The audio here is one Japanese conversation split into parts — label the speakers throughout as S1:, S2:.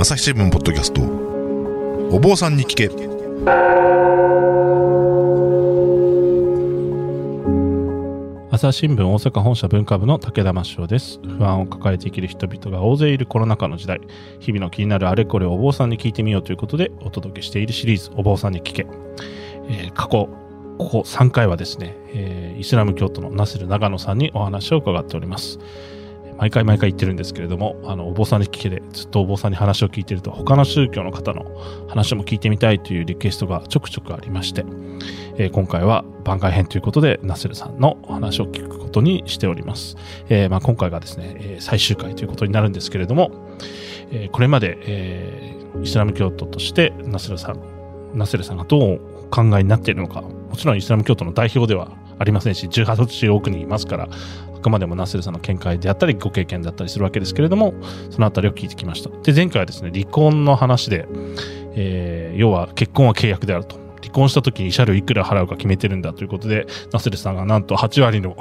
S1: 朝日新聞ポッドキャスト。お坊さんに聞け。
S2: 朝日新聞大阪本社文化部の武田真翔です。不安を抱えて生きる人々が大勢いるコロナ禍の時代。日々の気になるあれこれをお坊さんに聞いてみようということでお届けしているシリーズお坊さんに聞け、えー過去ここ3回はですね、えーイスラム教徒のナセル長野さんにお話を伺っております。毎回毎回言ってるんですけれども、あの、お坊さんに聞けで、ずっとお坊さんに話を聞いてると、他の宗教の方の話も聞いてみたいというリクエストがちょくちょくありまして、えー今回は番外編ということで、ナセルさんのお話を聞くことにしております。えーまあ、今回がですね、えー最終回ということになるんですけれども、えーこれまで、えーイスラム教徒としてナセルさん、ナセルさんがどうお考えになっているのか、もちろんイスラム教徒の代表ではありませんし、18億人いますから、あくまでもナセルさんの見解であったり、ご経験だったりするわけですけれども、そのあたりを聞いてきました。で、前回はですね、離婚の話で、えー要は結婚は契約であると。離婚した時に慰謝料いくら払うか決めてるんだということで、ナセルさんがなんと8割の、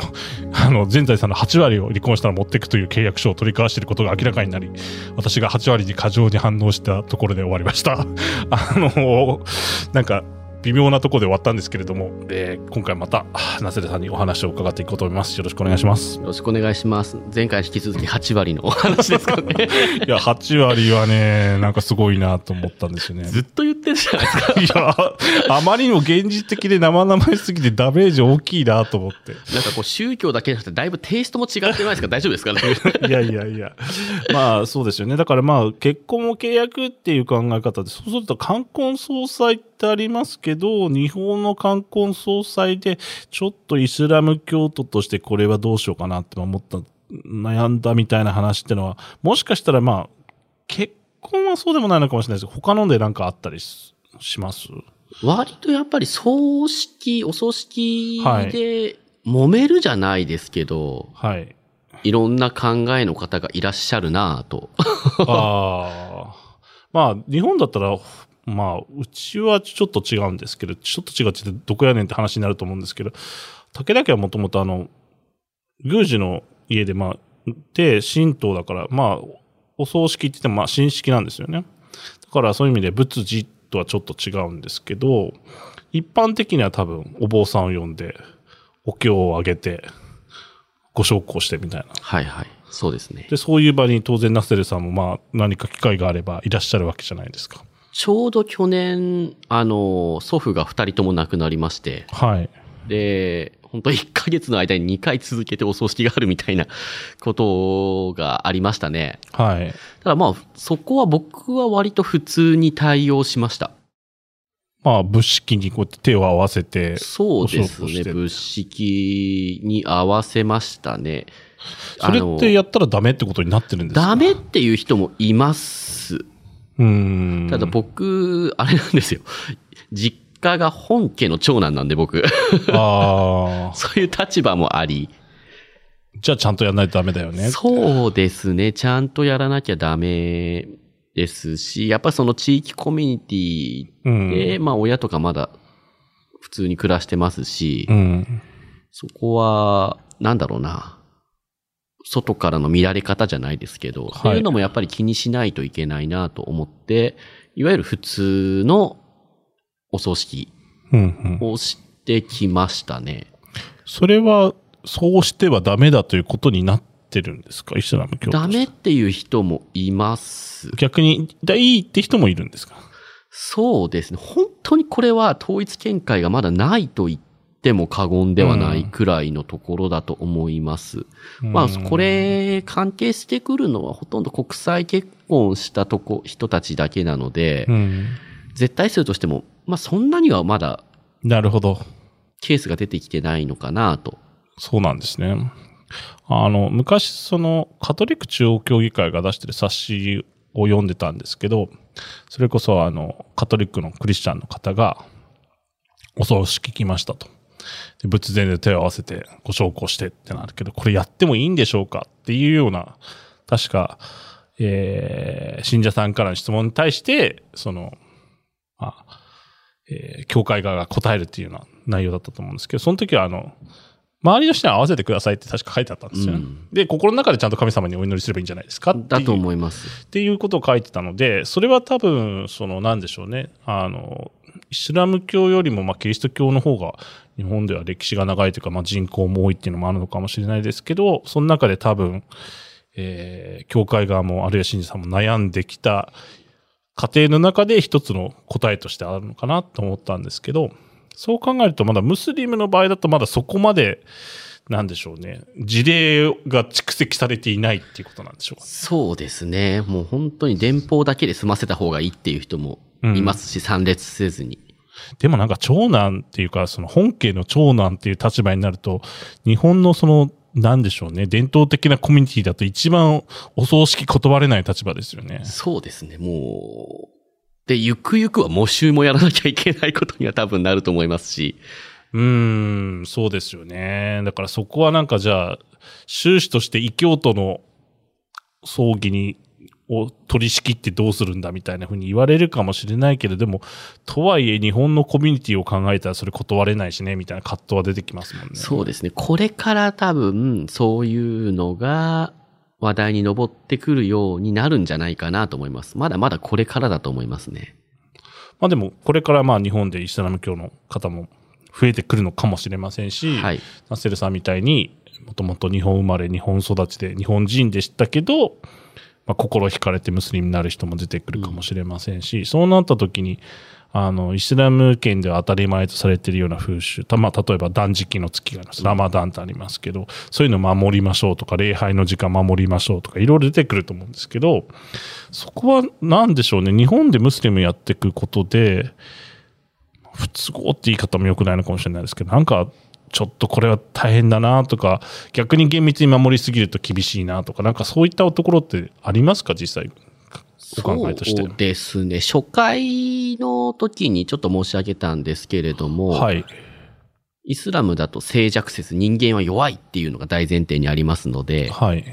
S2: あの、全財産の8割を離婚したら持っていくという契約書を取り交わしていることが明らかになり、私が8割に過剰に反応したところで終わりました。あの、なんか、微妙なところで終わったんですけれども、えー今回また、ナセルさんにお話を伺っていこうと思います。よろしくお願いします。
S3: よろしくお願いします。前回に引き続き8割のお話ですかね。
S2: いや、8割はね、なんかすごいなと思ったんですよね。
S3: ずっと言ってるじゃないですか。
S2: いや、あまりにも現実的で生々しすぎてダメージ大きいなと思って。
S3: なんかこう宗教だけじゃなくてだいぶテイストも違ってないですか？大丈夫ですか？ね
S2: いやいやいや。まあそうですよね。だからまあ結婚を契約っていう考え方で、そうすると冠婚葬祭ってありますけど、日本の冠婚葬祭でちょっとイスラム教徒としてこれはどうしようかなって思った、悩んだみたいな話ってのは、もしかしたらまあ、結婚はそうでもないのかもしれないですけど、他のでなんかあったりしします？
S3: 割とやっぱり葬式、お葬式
S2: はい
S3: で揉めるじゃないですけど、
S2: はい。
S3: い、ろんな考えの方がいらっしゃるなぁと。
S2: ああ。まあ、日本だったら、まあ、うちはちょっと違うんですけど、ちょっと違うってどこやねんって話になると思うんですけど、武田家はもともとあの、宮司の家で、まあ、で、神道だから、まあ、お葬式って言っても、まあ、神式なんですよね。だから、そういう意味で仏事とはちょっと違うんですけど、一般的には多分、お坊さんを呼んで、お経をあげて、ご焼香してみたいな。
S3: はいはい。そうですね。
S2: で、そういう場に当然ナセルさんもまあ何か機会があればいらっしゃるわけじゃないですか。
S3: ちょうど去年、あの、祖父が2人とも亡くなりまして、
S2: はい。
S3: で、本当1ヶ月の間に2回続けてお葬式があるみたいなことがありましたね。
S2: はい。
S3: ただまあ、そこは僕は割と普通に対応しました。
S2: まあ仏式にこうやって手を合わせて、
S3: そうですね。
S2: お焼香して
S3: 物式に合わせましたね。
S2: それってやったらダメってことになってるんですか？
S3: ダメっていう人もいます。
S2: うーん。
S3: ただ僕、あれなんですよ。実家が本家の長男なんで僕、
S2: ああ。
S3: そういう立場もあり、
S2: じゃあちゃんとやらないとダメだよね。
S3: そうですね。ちゃんとやらなきゃダメですし、やっぱりその地域コミュニティ
S2: うん。
S3: で、まあ親とかまだ普通に暮らしてますし、
S2: うん。
S3: そこは、なんだろうな。外からの見られ方じゃないですけど、
S2: い
S3: そういうのもやっぱり気にしないといけないなと思って、いわゆる普通のお葬式
S2: うん。うん。
S3: をしてきましたね。
S2: それは、そうしてはダメだということになってるんですか？イスラム教
S3: ダメっていう人もいます。
S2: 逆に、だいいって人もいるんですか？
S3: そうですね。本当にこれは統一見解がまだないと言っても過言ではないくらいのところだと思います。まあ、これ、関係してくるのはほとんど国際結婚したとこ、人たちだけなので、
S2: うん。
S3: 絶対数としても、まあそんなにはまだ
S2: なるほど。
S3: ケースが出てきてないのかなと。
S2: そうなんですね。あの、昔、その、カトリック中央協議会が出してる冊子を読んでたんですけど、それこそ、あの、カトリックのクリスチャンの方が、お葬式来ましたと。で仏前で手を合わせてご焼香してってなるけど、これやってもいいんでしょうかっていうような、確か、えー、信者さんからの質問に対して、その、まあ、えー教会側が答えるっていうような内容だったと思うんですけど、その時はあの、周りの人に合わせてくださいって確か書いてあったんですよね。
S3: うん
S2: で、心の中でちゃんと神様にお祈りすればいいんじゃないですか
S3: だと思います。
S2: っていうことを書いてたので、それは多分、その、なんでしょうね。あの、イスラム教よりも、まあ、キリスト教の方が、日本では歴史が長いというか、まあ、人口も多いっていうのもあるのかもしれないですけど、その中で多分、えー、教会側も、あるいは信者さんも悩んできた過程の中で一つの答えとしてあるのかなと思ったんですけど、そう考えると、まだムスリムの場合だと、まだそこまで、なんでしょうね。事例が蓄積されていないっていうことなんでしょうか。
S3: そうですね。もう本当に電報だけで済ませた方がいいっていう人もいますし、参列せずに。
S2: でもなんか長男っていうか、その本家の長男っていう立場になると、日本のその、なんでしょうね、伝統的なコミュニティだと一番お葬式断れない立場ですよね。
S3: そうですね。もう、で、ゆくゆくは募集もやらなきゃいけないことには多分なると思いますし、
S2: うーん、そうですよね。だからそこはなんかじゃあ、収支として異教徒の葬儀に、を取り仕切ってどうするんだみたいな風に言われるかもしれないけれども、とはいえ日本のコミュニティを考えたらそれ断れないしね、みたいな葛藤は出てきますもんね。
S3: そうですね。これから多分、そういうのが話題に上ってくるようになるんじゃないかなと思います。まだまだこれからだと思いますね。
S2: まあでも、これからまあ日本でイスラム教の方も増えてくるのかもしれませんし、
S3: はい。
S2: ナッセルさんみたいに、もともと日本生まれ、日本育ちで日本人でしたけど、まあ、心惹かれてムスリムになる人も出てくるかもしれませんし、そうなった時に、あの、イスラム圏では当たり前とされているような風習、たまあ、例えば断食の月があります。ラマダンってありますけど、そういうのを守りましょうとか、礼拝の時間守りましょうとか、いろいろ出てくると思うんですけど、そこは何でしょうね。日本でムスリムやっていくことで、不都合って言い方も良くないのかもしれないですけど、なんか、ちょっとこれは大変だなとか、逆に厳密に守りすぎると厳しいなとか、なんかそういったところってありますか、実際。お考えとして
S3: そうですね。初回の時にちょっと申し上げたんですけれども、
S2: はい。
S3: イスラムだと静寂説、人間は弱いっていうのが大前提にありますので、
S2: はい。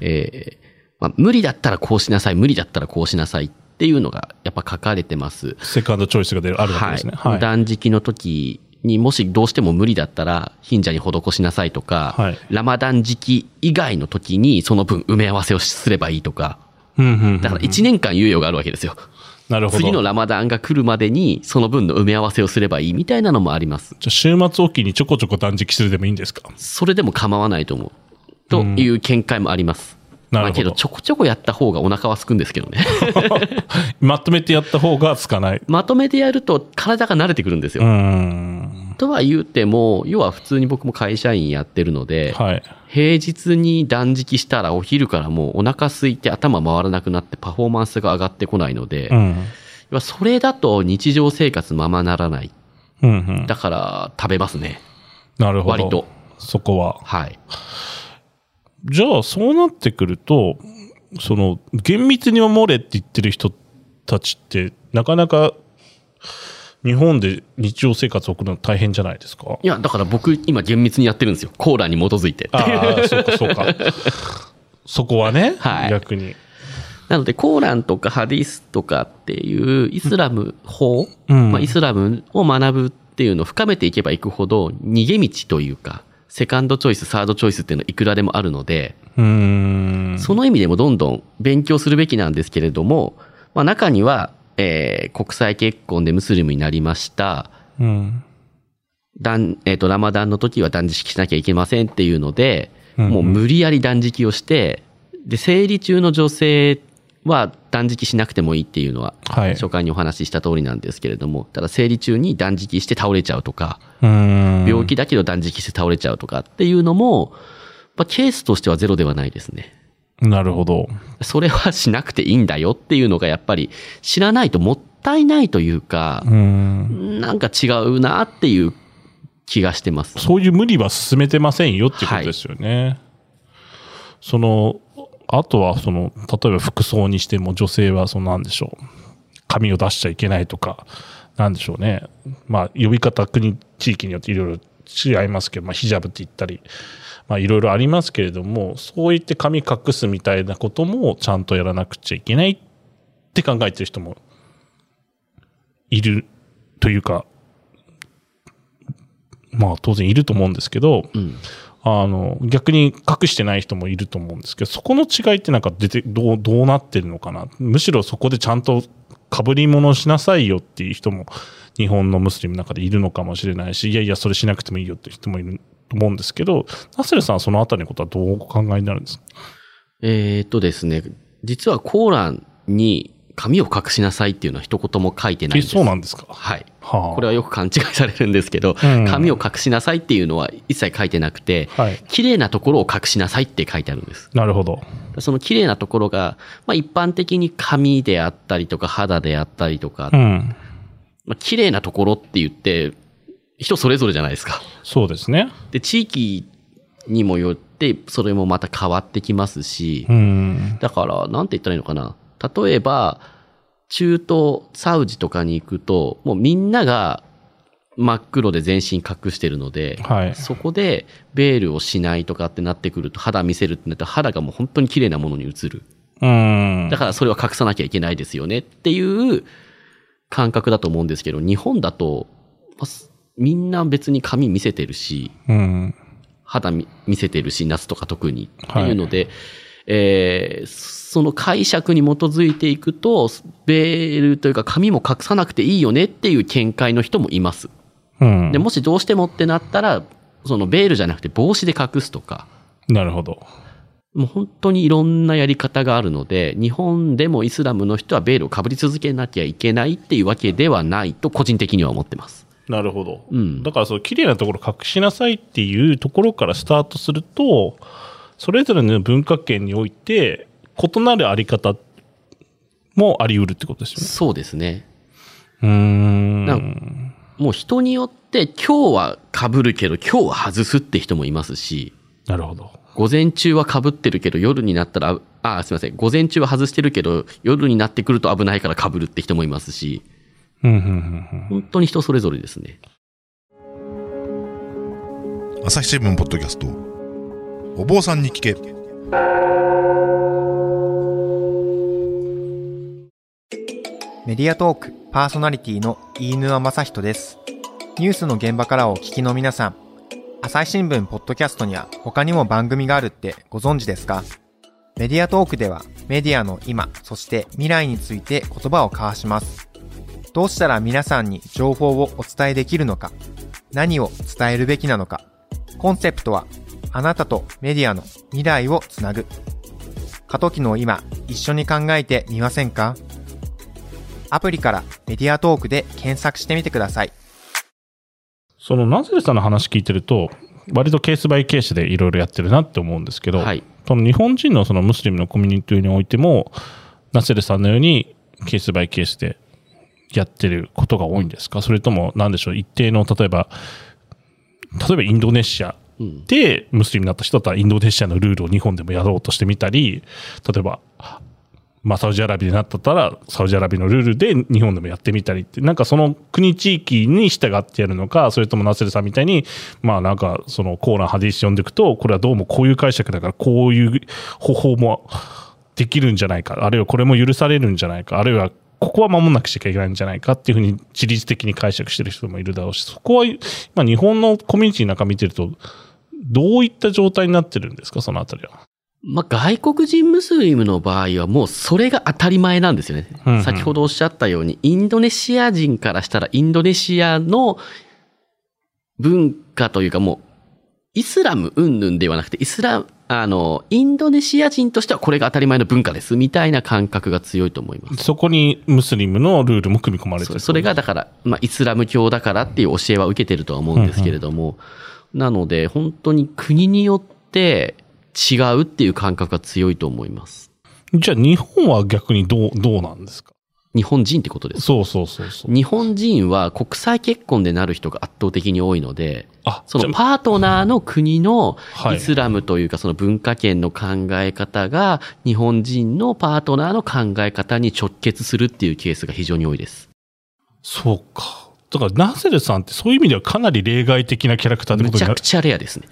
S3: えーまあ、無理だったらこうしなさい、無理だったらこうしなさいっていうのがやっぱ書かれてます。
S2: セカンドチョイスが出る、あるわけですね。はい。
S3: 断食の時にもしどうしても無理だったら、貧者に施しなさいとか、
S2: はい
S3: ラマダン時期以外の時にその分埋め合わせをすればいいとか、
S2: うんうんうん
S3: だから1年間猶予があるわけですよ。
S2: なるほど。
S3: 次のラマダンが来るまでにその分の埋め合わせをすればいいみたいなのもあります。
S2: じゃあ週末おきにちょこちょこ断食するでもいいんですか？
S3: それでも構わないと思う。という見解もあります。まあけどちょこちょこやった方がお腹は空くんですけどね。
S2: まとめてやった方がつかない。
S3: まとめてやると体が慣れてくるんですよ。とは言うても、要は普通に僕も会社員やってるので、
S2: はい。
S3: 平日に断食したらお昼からもうお腹空いて頭回らなくなってパフォーマンスが上がってこないので、
S2: うん。
S3: 要はそれだと日常生活ままならない。
S2: うんうん。
S3: だから食べますね。
S2: なるほど。
S3: 割と。
S2: そこは。
S3: はい。
S2: じゃあ、そうなってくると、その、厳密に守れって言ってる人たちって、なかなか、日本で日常生活を送るの大変じゃないですか？
S3: いや、だから僕今厳密にやってるんですよ。コーラに基づいて。
S2: ああ、そうか、そうか。そこはね、
S3: はい
S2: 逆に。
S3: なので、コーランとかハディスとかっていうイスラム法、
S2: うん
S3: まあ、イスラムを学ぶっていうのを深めていけばいくほど、逃げ道というか、セカンドチョイス、サードチョイスっていうのはいくらでもあるので。その意味でもどんどん勉強するべきなんですけれども、まあ、中には、えー国際結婚でムスリムになりました。
S2: うん。
S3: 断えっ、と、ラマダンの時は断食しなきゃいけませんっていうので、
S2: うんうん
S3: もう無理やり断食をして、で、生理中の女性は断食しなくてもいいっていうのは、
S2: はい。
S3: 初回にお話しした通りなんですけれども、ただ生理中に断食して倒れちゃうとか。病気だけど断食して倒れちゃうとかっていうのも、まあ、ケースとしてはゼロではないですね。
S2: なるほど。
S3: それはしなくていいんだよっていうのがやっぱり知らないともったいないというか
S2: う、ん。
S3: なんか違うなっていう気がしてます。
S2: そういう無理は進めてませんよっていうことですよね。その、あとはその、例えば服装にしても女性はそのなんでしょう。髪を出しちゃいけないとか、なんでしょうね。まあ、呼び方、国、地域によっていろいろ違いますけど、まあ、ヒジャブって言ったり、まあ、いろいろありますけれども、そう言って髪隠すみたいなこともちゃんとやらなくちゃいけないって考えてる人もいるというか、まあ当然いると思うんですけど、
S3: うん。
S2: あの、逆に隠してない人もいると思うんですけど、そこの違いってなんか出て、どう、どうなってるのかな？むしろそこでちゃんと被り物しなさいよっていう人も、日本のムスリムの中でいるのかもしれないし、いやいや、それしなくてもいいよっていう人もいると思うんですけど、ナセルさんはそのあたりのことはどうお考えになるんですか？
S3: えーっとですね、実はコーランに髪を隠しなさいっていうのは一言も書いてないん
S2: え、
S3: です。
S2: そうなんですか？
S3: はい。
S2: はあ。
S3: これはよく勘違いされるんですけど、
S2: うん
S3: 髪を隠しなさいっていうのは一切書いてなくて、
S2: はい。
S3: 綺麗なところを隠しなさいって書いてあるんです。
S2: なるほど。
S3: その綺麗なところが、まあ一般的に髪であったりとか肌であったりとか、
S2: うん。
S3: まあ綺麗なところって言って、人それぞれじゃないですか。
S2: そうですね。
S3: で、地域にもよって、それもまた変わってきますし
S2: う、ん。
S3: だから、なんて言ったらいいのかな。例えば、中東、サウジとかに行くと、もうみんなが真っ黒で全身隠してるので、
S2: はい。
S3: そこでベールをしないとかってなってくると、肌見せるってなったら肌がもう本当に綺麗なものに映る。
S2: うん。
S3: だからそれは隠さなきゃいけないですよねっていう感覚だと思うんですけど、日本だと、みんな別に髪見せてるし、
S2: うん。
S3: 肌見見せてるし、夏とか特にっていうので、えーその解釈に基づいていくと、ベールというか髪も隠さなくていいよねっていう見解の人もいます。
S2: うん。
S3: でもしどうしてもってなったら、そのベールじゃなくて帽子で隠すとか、
S2: なるほど。
S3: もう本当にいろんなやり方があるので、日本でもイスラムの人はベールをかぶり続けなきゃいけないっていうわけではないと個人的には思ってます。
S2: なるほど。
S3: うん
S2: だからその綺麗なところ隠しなさいっていうところからスタートすると、それぞれの文化圏において異なるあり方もあり得るってことですよね。
S3: そうですね。
S2: うーん。
S3: なんもう人によって今日は被るけど今日は外すって人もいますし、
S2: なるほど。
S3: 午前中は被ってるけど夜になったら、あ、あすいません。午前中は外してるけど夜になってくると危ないから被るって人もいますし、
S2: うん、うん、うん、
S3: 本当に人それぞれですね。
S1: 朝日新聞ポッドキャストお坊さんに聞け
S4: メディアトークパーソナリティの飯沼正人です。ニュースの現場からお聞きの皆さん、朝日新聞ポッドキャストには他にも番組があるってご存知ですか？メディアトークではメディアの今、そして未来について言葉を交わします。どうしたら皆さんに情報をお伝えできるのか、何を伝えるべきなのか、コンセプトはあなたとメディアの未来をつなぐ。過渡期の今、一緒に考えてみませんか？アプリからメディアトークで検索してみてください。
S2: そのナゼルさんの話聞いてると、割とケースバイケースでいろいろやってるなって思うんですけど、
S3: はい。
S2: その日本人のそのムスリムのコミュニティにおいても、ナセルさんのようにケースバイケースでやってることが多いんですか？それとも、なんでしょう、一定の、例えば、例えばインドネシア
S3: うん。
S2: でムスリムになった人だったらインドネシアのルールを日本でもやろうとしてみたり、例えば、まあ、サウジアラビアになったら、サウジアラビアのルールで日本でもやってみたりって、なんかその国地域に従ってやるのか、それともナセルさんみたいに、まあなんかそのコーランハディス読んでいくと、これはどうもこういう解釈だから、こういう方法もできるんじゃないか、あるいはこれも許されるんじゃないか、あるいはここは守んなくちゃいけないんじゃないかっていうふうに自律的に解釈してる人もいるだろうし、そこは、まあ日本のコミュニティなんか見てると、どういった状態になってるんですか、そのあたりは？
S3: まあ、外国人ムスリムの場合はもうそれが当たり前なんですよね。
S2: うんうん
S3: 先ほどおっしゃったように、インドネシア人からしたらインドネシアの文化というかもう、イスラム云々ではなくて、イスラム、あの、インドネシア人としてはこれが当たり前の文化です、みたいな感覚が強いと思います。
S2: そこにムスリムのルールも組み込まれてる。
S3: そそれがだから、まあ、イスラム教だからっていう教えは受けてるとは思うんですけれども、なので、本当に国によって違うっていう感覚が強いと思います。
S2: じゃあ日本は逆にどう、どうなんですか？
S3: 日本人ってことです。
S2: そうそうそうそう。
S3: 日本人は国際結婚でなる人が圧倒的に多いので、
S2: あ、
S3: そのパートナーの国の
S2: はい
S3: イスラムというかその文化圏の考え方が日本人のパートナーの考え方に直結するっていうケースが非常に多いです。
S2: そうか。だからナセルさんってそういう意味ではかなり例外的なキャラクターってことになる。
S3: めちゃくちゃレアですね。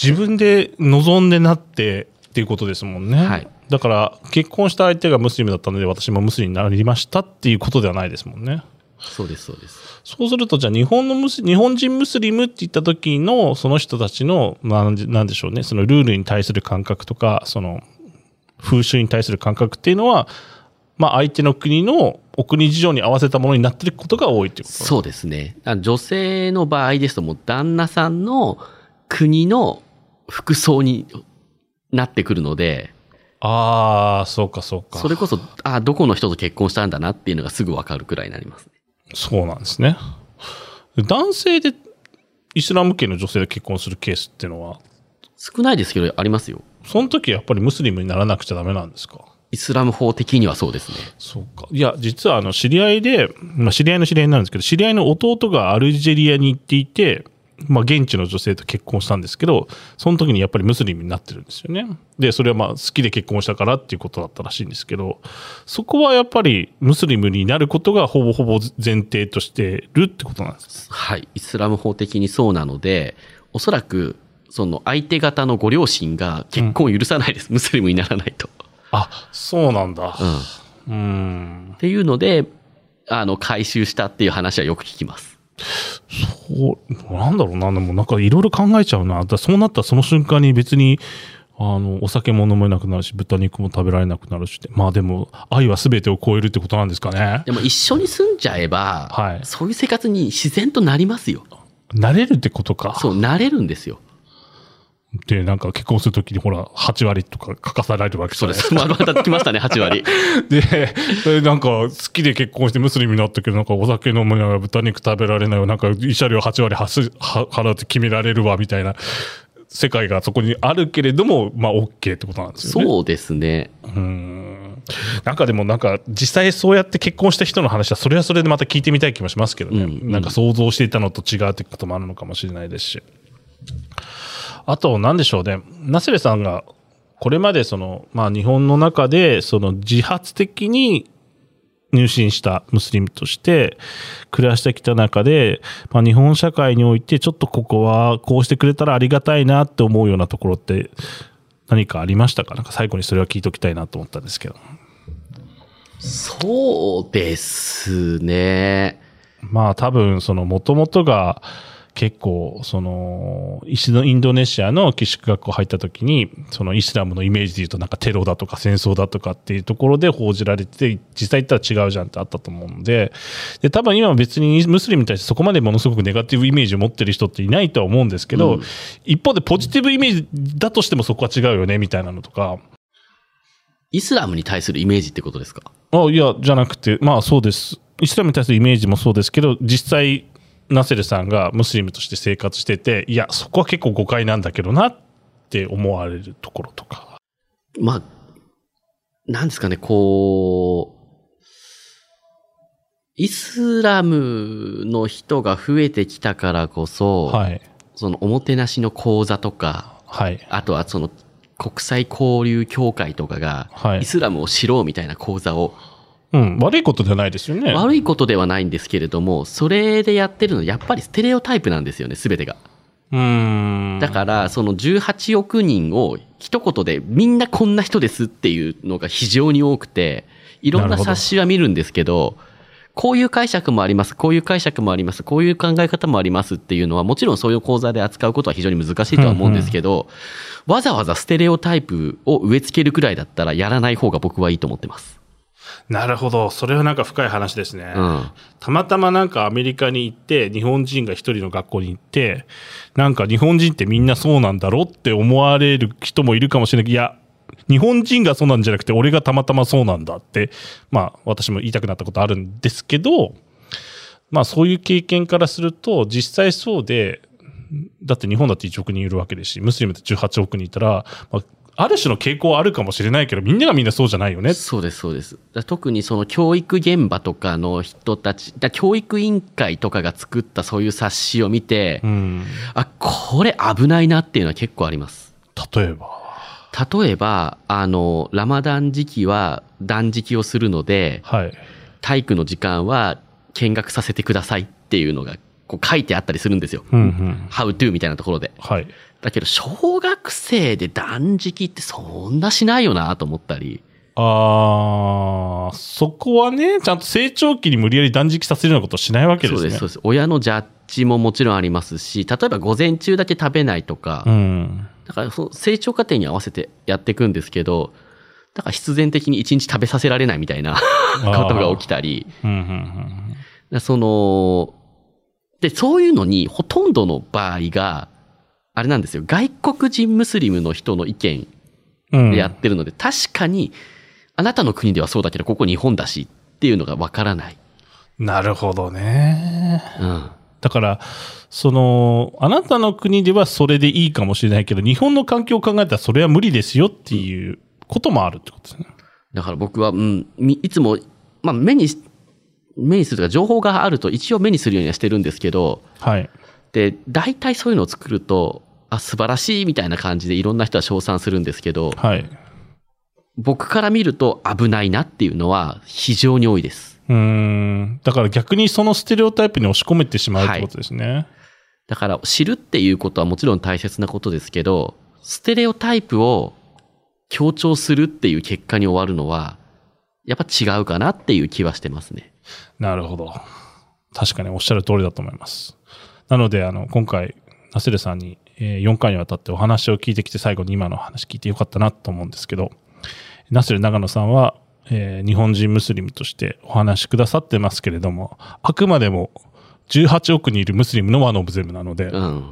S2: 自分で望んでなってっていうことですもんね。
S3: はい
S2: だから結婚した相手がムスリムだったので私もムスリムになりましたっていうことではないですもんね。
S3: そうです、そうです。
S2: そうすると、じゃあ日本のムス、日本人ムスリムって言った時の、その人たちの、なんでなんでしょうね、そのルールに対する感覚とか、その、風習に対する感覚っていうのは、まあ相手の国のお国事情に合わせたものになってることが多いっていうこと
S3: そうですね。あ女性の場合ですと、もう旦那さんの国の服装になってくるので、
S2: ああ、そうかそうか。
S3: それこそ、あどこの人と結婚したんだなっていうのがすぐわかるくらいになりますね。
S2: そうなんですね。男性でイスラム系の女性で結婚するケースっていうのは、
S3: 少ないですけど、ありますよ。
S2: その時やっぱりムスリムにならなくちゃダメなんですか？
S3: イスラム法的にはそうですね。
S2: そうか。いや、実はあの、知り合いで、まあ、知り合いの知り合いなんですけど、知り合いの弟がアルジェリアに行っていて、まあ、現地の女性と結婚したんですけど、その時にやっぱりムスリムになってるんですよね。で、それはまあ、好きで結婚したからっていうことだったらしいんですけど、そこはやっぱりムスリムになることがほぼほぼ前提としてるってことなんですか？
S3: はい。イスラム法的にそうなので、おそらく、その相手方のご両親が結婚を許さないです。ムスリムにならないと。
S2: あ、そうなんだ。
S3: うん。
S2: うん。
S3: っていうので、あの、回収したっていう話はよく聞きます。
S2: そう、なんだろうな、でもなんかいろいろ考えちゃうな。だそうなったらその瞬間に別に、あの、お酒も飲めなくなるし、豚肉も食べられなくなるしって。まあでも、愛は全てを超えるってことなんですかね。
S3: でも一緒に住んじゃえば、
S2: はい
S3: そういう生活に自然となりますよ。
S2: 慣れるってことか。
S3: そう、なれるんですよ。
S2: で、なんか結婚するときにほら、8割とか書かされるわけじゃないです
S3: そうです。また来ましたね、8割。
S2: で、でなんか好きで結婚してムスリムになったけど、なんかお酒飲むなら豚肉食べられないわ、なんか慰謝料8割はすは払って決められるわ、みたいな世界がそこにあるけれども、まあ OK ってことなんですよね。
S3: そうですね。
S2: うんなんかでもなんか実際そうやって結婚した人の話はそれはそれでまた聞いてみたい気もしますけどね。
S3: うんうん
S2: なんか想像していたのと違うってこともあるのかもしれないですし。あと何でしょうね。ナセレさんがこれまでその、まあ日本の中でその自発的に入信したムスリムとして暮らしてきた中で、まあ日本社会においてちょっとここはこうしてくれたらありがたいなって思うようなところって何かありましたか？なんか最後にそれは聞いときたいなと思ったんですけど。
S3: そうですね。
S2: まあ多分その元々が結構そのイスインドネシアの寄宿学校入った時にそのイスラムのイメージで言うとなんかテロだとか戦争だとかっていうところで報じられて実際言ったら違うじゃんってあったと思うのでで多分今は別にムスリムに対してそこまでものすごくネガティブイメージを持ってる人っていないとは思うんですけど、
S3: うん。
S2: 一方でポジティブイメージだとしてもそこは違うよねみたいなのとか。
S3: イスラムに対するイメージってことですか？
S2: あいや、じゃなくて、まあそうです。イスラムに対するイメージもそうですけど、実際、ナセルさんがムスリムとして生活してて、いや、そこは結構誤解なんだけどなって思われるところとか。
S3: まあ、なんですかね、こう、イスラムの人が増えてきたからこそ、
S2: はい。
S3: そのおもてなしの講座とか、
S2: はい。
S3: あとはその国際交流協会とかが、
S2: はい
S3: イスラムを知ろうみたいな講座を、
S2: うん。悪いことじゃないですよね。
S3: 悪いことではないんですけれども、それでやってるのはやっぱりステレオタイプなんですよね、すべてが。
S2: うーん。
S3: だから、その18億人を一言でみんなこんな人ですっていうのが非常に多くて、いろんな冊子は見るんですけど、こういう解釈もあります、こういう解釈もあります、こういう考え方もありますっていうのは、もちろんそういう講座で扱うことは非常に難しいとは思うんですけど、わざわざステレオタイプを植え付けるくらいだったらやらない方が僕はいいと思ってます。
S2: なるほど。それはなんか深い話ですね。
S3: うん。
S2: たまたまなんかアメリカに行って、日本人が一人の学校に行って、なんか日本人ってみんなそうなんだろうって思われる人もいるかもしれないいや、日本人がそうなんじゃなくて、俺がたまたまそうなんだって、まあ私も言いたくなったことあるんですけど、まあそういう経験からすると、実際そうで、だって日本だって1億人いるわけですし、ムスリムって18億人いたら、まあ、ある種の傾向はあるかもしれないけど、みんながみんなそうじゃないよね。
S3: そうです、そうです。だ特にその教育現場とかの人たち、だ教育委員会とかが作ったそういう冊子を見て、
S2: うん。
S3: あ、これ危ないなっていうのは結構あります。
S2: 例えば？
S3: 例えば、あの、ラマダン時期は断食をするので、
S2: はい。
S3: 体育の時間は見学させてくださいっていうのがこう書いてあったりするんですよ。
S2: うんうん。
S3: How to みたいなところで。
S2: はい。
S3: だけど、小学生で断食ってそんなしないよなと思ったり。
S2: あー、そこはね、ちゃんと成長期に無理やり断食させるようなことをしないわけですね。
S3: そうです、そうです。親のジャッジももちろんありますし、例えば午前中だけ食べないとか、
S2: うん。
S3: だからその成長過程に合わせてやっていくんですけど、だから必然的に一日食べさせられないみたいなことが起きたり、
S2: うんうんうん
S3: でその、で、そういうのにほとんどの場合が、あれなんですよ、外国人ムスリムの人の意見
S2: うん。
S3: でやってるので、確かに、あなたの国ではそうだけど、ここ日本だしっていうのがわからない。
S2: なるほどね。
S3: うん。
S2: だから、その、あなたの国ではそれでいいかもしれないけど、日本の環境を考えたらそれは無理ですよっていうこともあるってことですね。
S3: だから僕は、うん、みいつも、まあ、目にし、目にするとか、情報があると一応目にするようにはしてるんですけど、
S2: はい。
S3: で、大体そういうのを作ると、あ、素晴らしいみたいな感じでいろんな人は称賛するんですけど、
S2: はい。
S3: 僕から見ると危ないなっていうのは非常に多いです。
S2: うーん。だから逆にそのステレオタイプに押し込めてしまうってことですね。
S3: だから知るっていうことはもちろん大切なことですけど、ステレオタイプを強調するっていう結果に終わるのは、やっぱ違うかなっていう気はしてますね。
S2: なるほど。確かにおっしゃる通りだと思います。なので、あの、今回、ナセルさんに、えー4回にわたってお話を聞いてきて、最後に今の話聞いてよかったなと思うんですけど、ナセル長野さんは、えー日本人ムスリムとしてお話しくださってますけれども、あくまでも18億人いるムスリムのワンオブゼムなので、
S3: うん。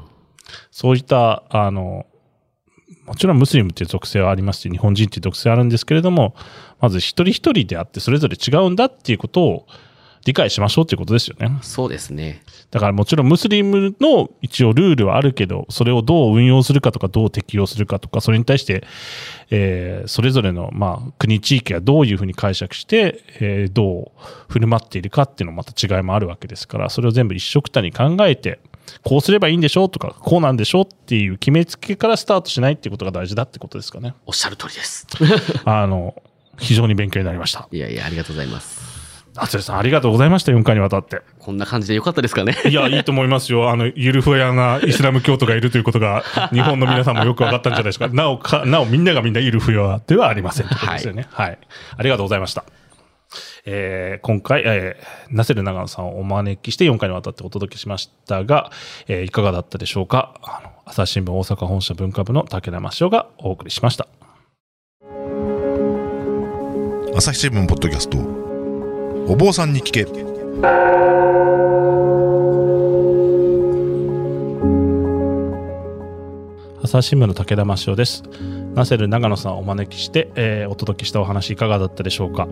S2: そういった、あの、もちろんムスリムっていう属性はありますし、日本人っていう属性はあるんですけれども、まず一人一人であってそれぞれ違うんだっていうことを理解しましょうっていうことですよね。
S3: そうですね。
S2: だからもちろんムスリムの一応ルールはあるけど、それをどう運用するかとか、どう適用するかとか、それに対して、えーそれぞれの、まあ、国、地域がどういうふうに解釈して、えーどう振る舞っているかっていうのもまた違いもあるわけですから、それを全部一緒くたに考えて、こうすればいいんでしょうとか、こうなんでしょうっていう決めつけからスタートしないっていうことが大事だってことですかね。
S3: おっしゃる通りです。
S2: あの、非常に勉強になりました。
S3: いやいや、ありがとうございます。
S2: あつれさん、ありがとうございました、4回にわたって。
S3: こんな感じでよかったですかね。
S2: いや、いいと思いますよ。あの、ゆるふやなイスラム教徒がいるということが、日本の皆さんもよく分かったんじゃないですか。なおか、なおみんながみんなゆるふやではありませんということですよね。はい。ありがとうございました。えー今回、えーナセル長野さんをお招きして4回にわたってお届けしましたが、えーいかがだったでしょうかあの、朝日新聞大阪本社文化部の武田真潮がお送りしました。
S1: 朝日新聞ポッドキャストお坊さんに聞け
S2: 朝日新聞の武田真潮です。ナセル長野さんをお招きして、えーお届けしたお話いかがだったでしょうか。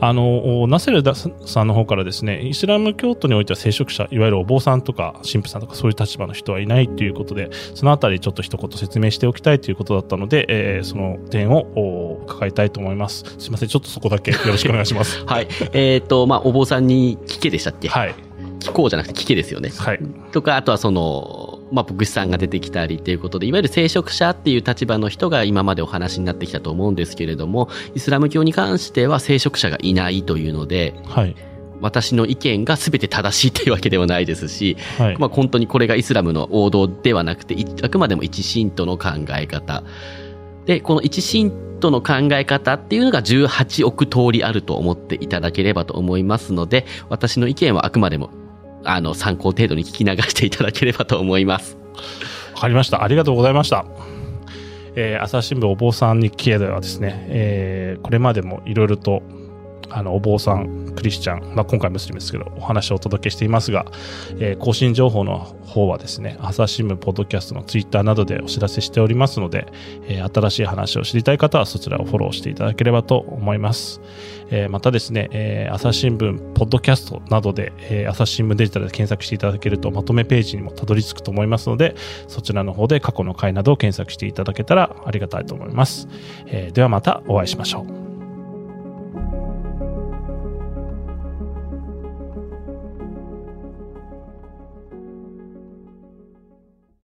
S2: あの、おナセルださんの方からですね、イスラム教徒においては聖職者、いわゆるお坊さんとか神父さんとかそういう立場の人はいないということで、そのあたりちょっと一言説明しておきたいということだったので、えーその点をお伺いたいと思います。すいません、ちょっとそこだけよろしくお願いします。
S3: はい。えっ、と、まあ、お坊さんに聞けでしたっけ？
S2: はい。
S3: 聞こうじゃなくて聞けですよね。
S2: はい。
S3: とか、あとはその、まあ、牧師さんが出てきたりっていうことで、いわゆる聖職者っていう立場の人が今までお話になってきたと思うんですけれども、イスラム教に関しては聖職者がいないというので、
S2: はい。
S3: 私の意見が全て正しいっていうわけではないですし、
S2: はい。
S3: まあ、本当にこれがイスラムの王道ではなくて、いあくまでも一神徒の考え方。で、この一神徒の考え方っていうのが18億通りあると思っていただければと思いますので、私の意見はあくまでも、あの、参考程度に聞き流していただければと思います。
S2: わかりました。ありがとうございました。えー朝日新聞お坊さん日記ではですね、えーこれまでもいろいろと、あの、お坊さん、クリスチャン、まあ、今回ムスリムですけど、お話をお届けしていますが、えー更新情報の方はですね、朝日新聞ポッドキャストのツイッターなどでお知らせしておりますので、えー新しい話を知りたい方はそちらをフォローしていただければと思います。えーまたですね、えー朝日新聞ポッドキャストなどで、えー朝日新聞デジタルで検索していただけるとまとめページにもたどり着くと思いますので、そちらの方で過去の回などを検索していただけたらありがたいと思います。えーではまたお会いしましょう。